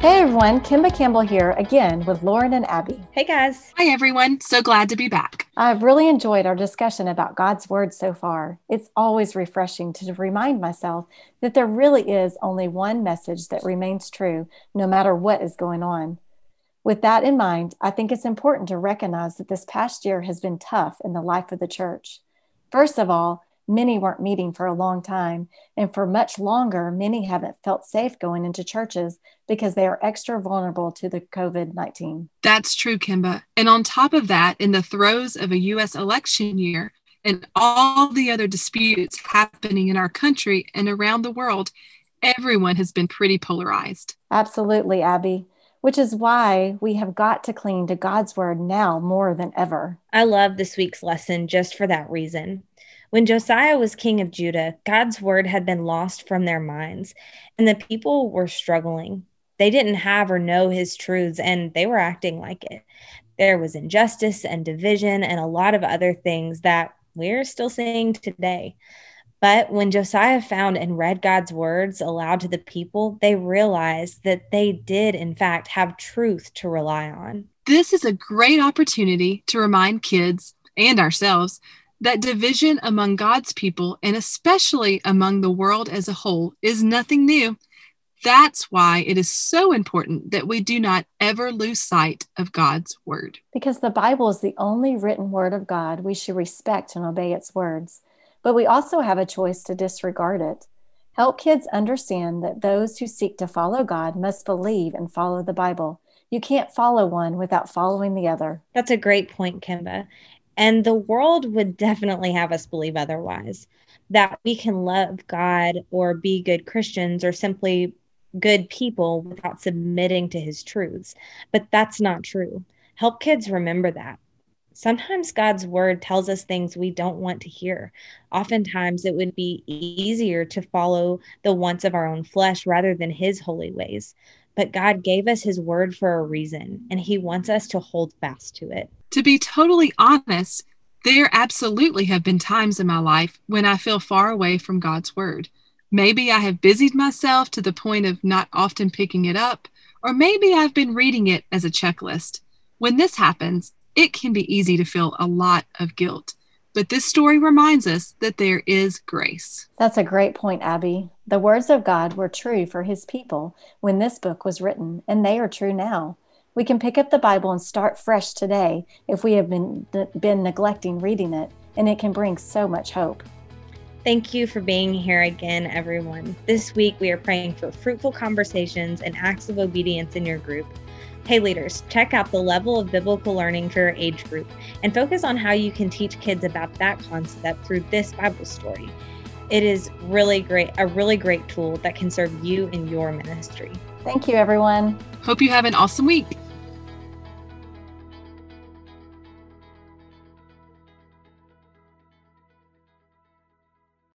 Hey everyone, Kimba Campbell here again with Lauren and Abby. Hey guys. Hi everyone. So glad to be back. I've really enjoyed our discussion about God's Word so far. It's always refreshing to remind myself that there really is only one message that remains true no matter what is going on. With that in mind, I think it's important to recognize that this past year has been tough in the life of the church. First of all, many weren't meeting for a long time. And for much longer, many haven't felt safe going into churches because they are extra vulnerable to the COVID 19. That's true, Kimba. And on top of that, in the throes of a U.S. election year and all the other disputes happening in our country and around the world, everyone has been pretty polarized. Absolutely, Abby which is why we have got to cling to God's word now more than ever. I love this week's lesson just for that reason. When Josiah was king of Judah, God's word had been lost from their minds, and the people were struggling. They didn't have or know his truths, and they were acting like it. There was injustice and division and a lot of other things that we're still seeing today. But when Josiah found and read God's words aloud to the people, they realized that they did, in fact, have truth to rely on. This is a great opportunity to remind kids and ourselves that division among God's people, and especially among the world as a whole, is nothing new. That's why it is so important that we do not ever lose sight of God's word. Because the Bible is the only written word of God, we should respect and obey its words. But we also have a choice to disregard it. Help kids understand that those who seek to follow God must believe and follow the Bible. You can't follow one without following the other. That's a great point, Kimba. And the world would definitely have us believe otherwise that we can love God or be good Christians or simply good people without submitting to his truths. But that's not true. Help kids remember that. Sometimes God's word tells us things we don't want to hear. Oftentimes, it would be easier to follow the wants of our own flesh rather than his holy ways. But God gave us his word for a reason, and he wants us to hold fast to it. To be totally honest, there absolutely have been times in my life when I feel far away from God's word. Maybe I have busied myself to the point of not often picking it up, or maybe I've been reading it as a checklist. When this happens, it can be easy to feel a lot of guilt. But this story reminds us that there is grace. That's a great point, Abby. The words of God were true for his people when this book was written, and they are true now. We can pick up the Bible and start fresh today if we have been, been neglecting reading it, and it can bring so much hope. Thank you for being here again, everyone. This week, we are praying for fruitful conversations and acts of obedience in your group. Hey, leaders, check out the level of biblical learning for your age group and focus on how you can teach kids about that concept through this Bible story. It is really great, a really great tool that can serve you in your ministry. Thank you, everyone. Hope you have an awesome week.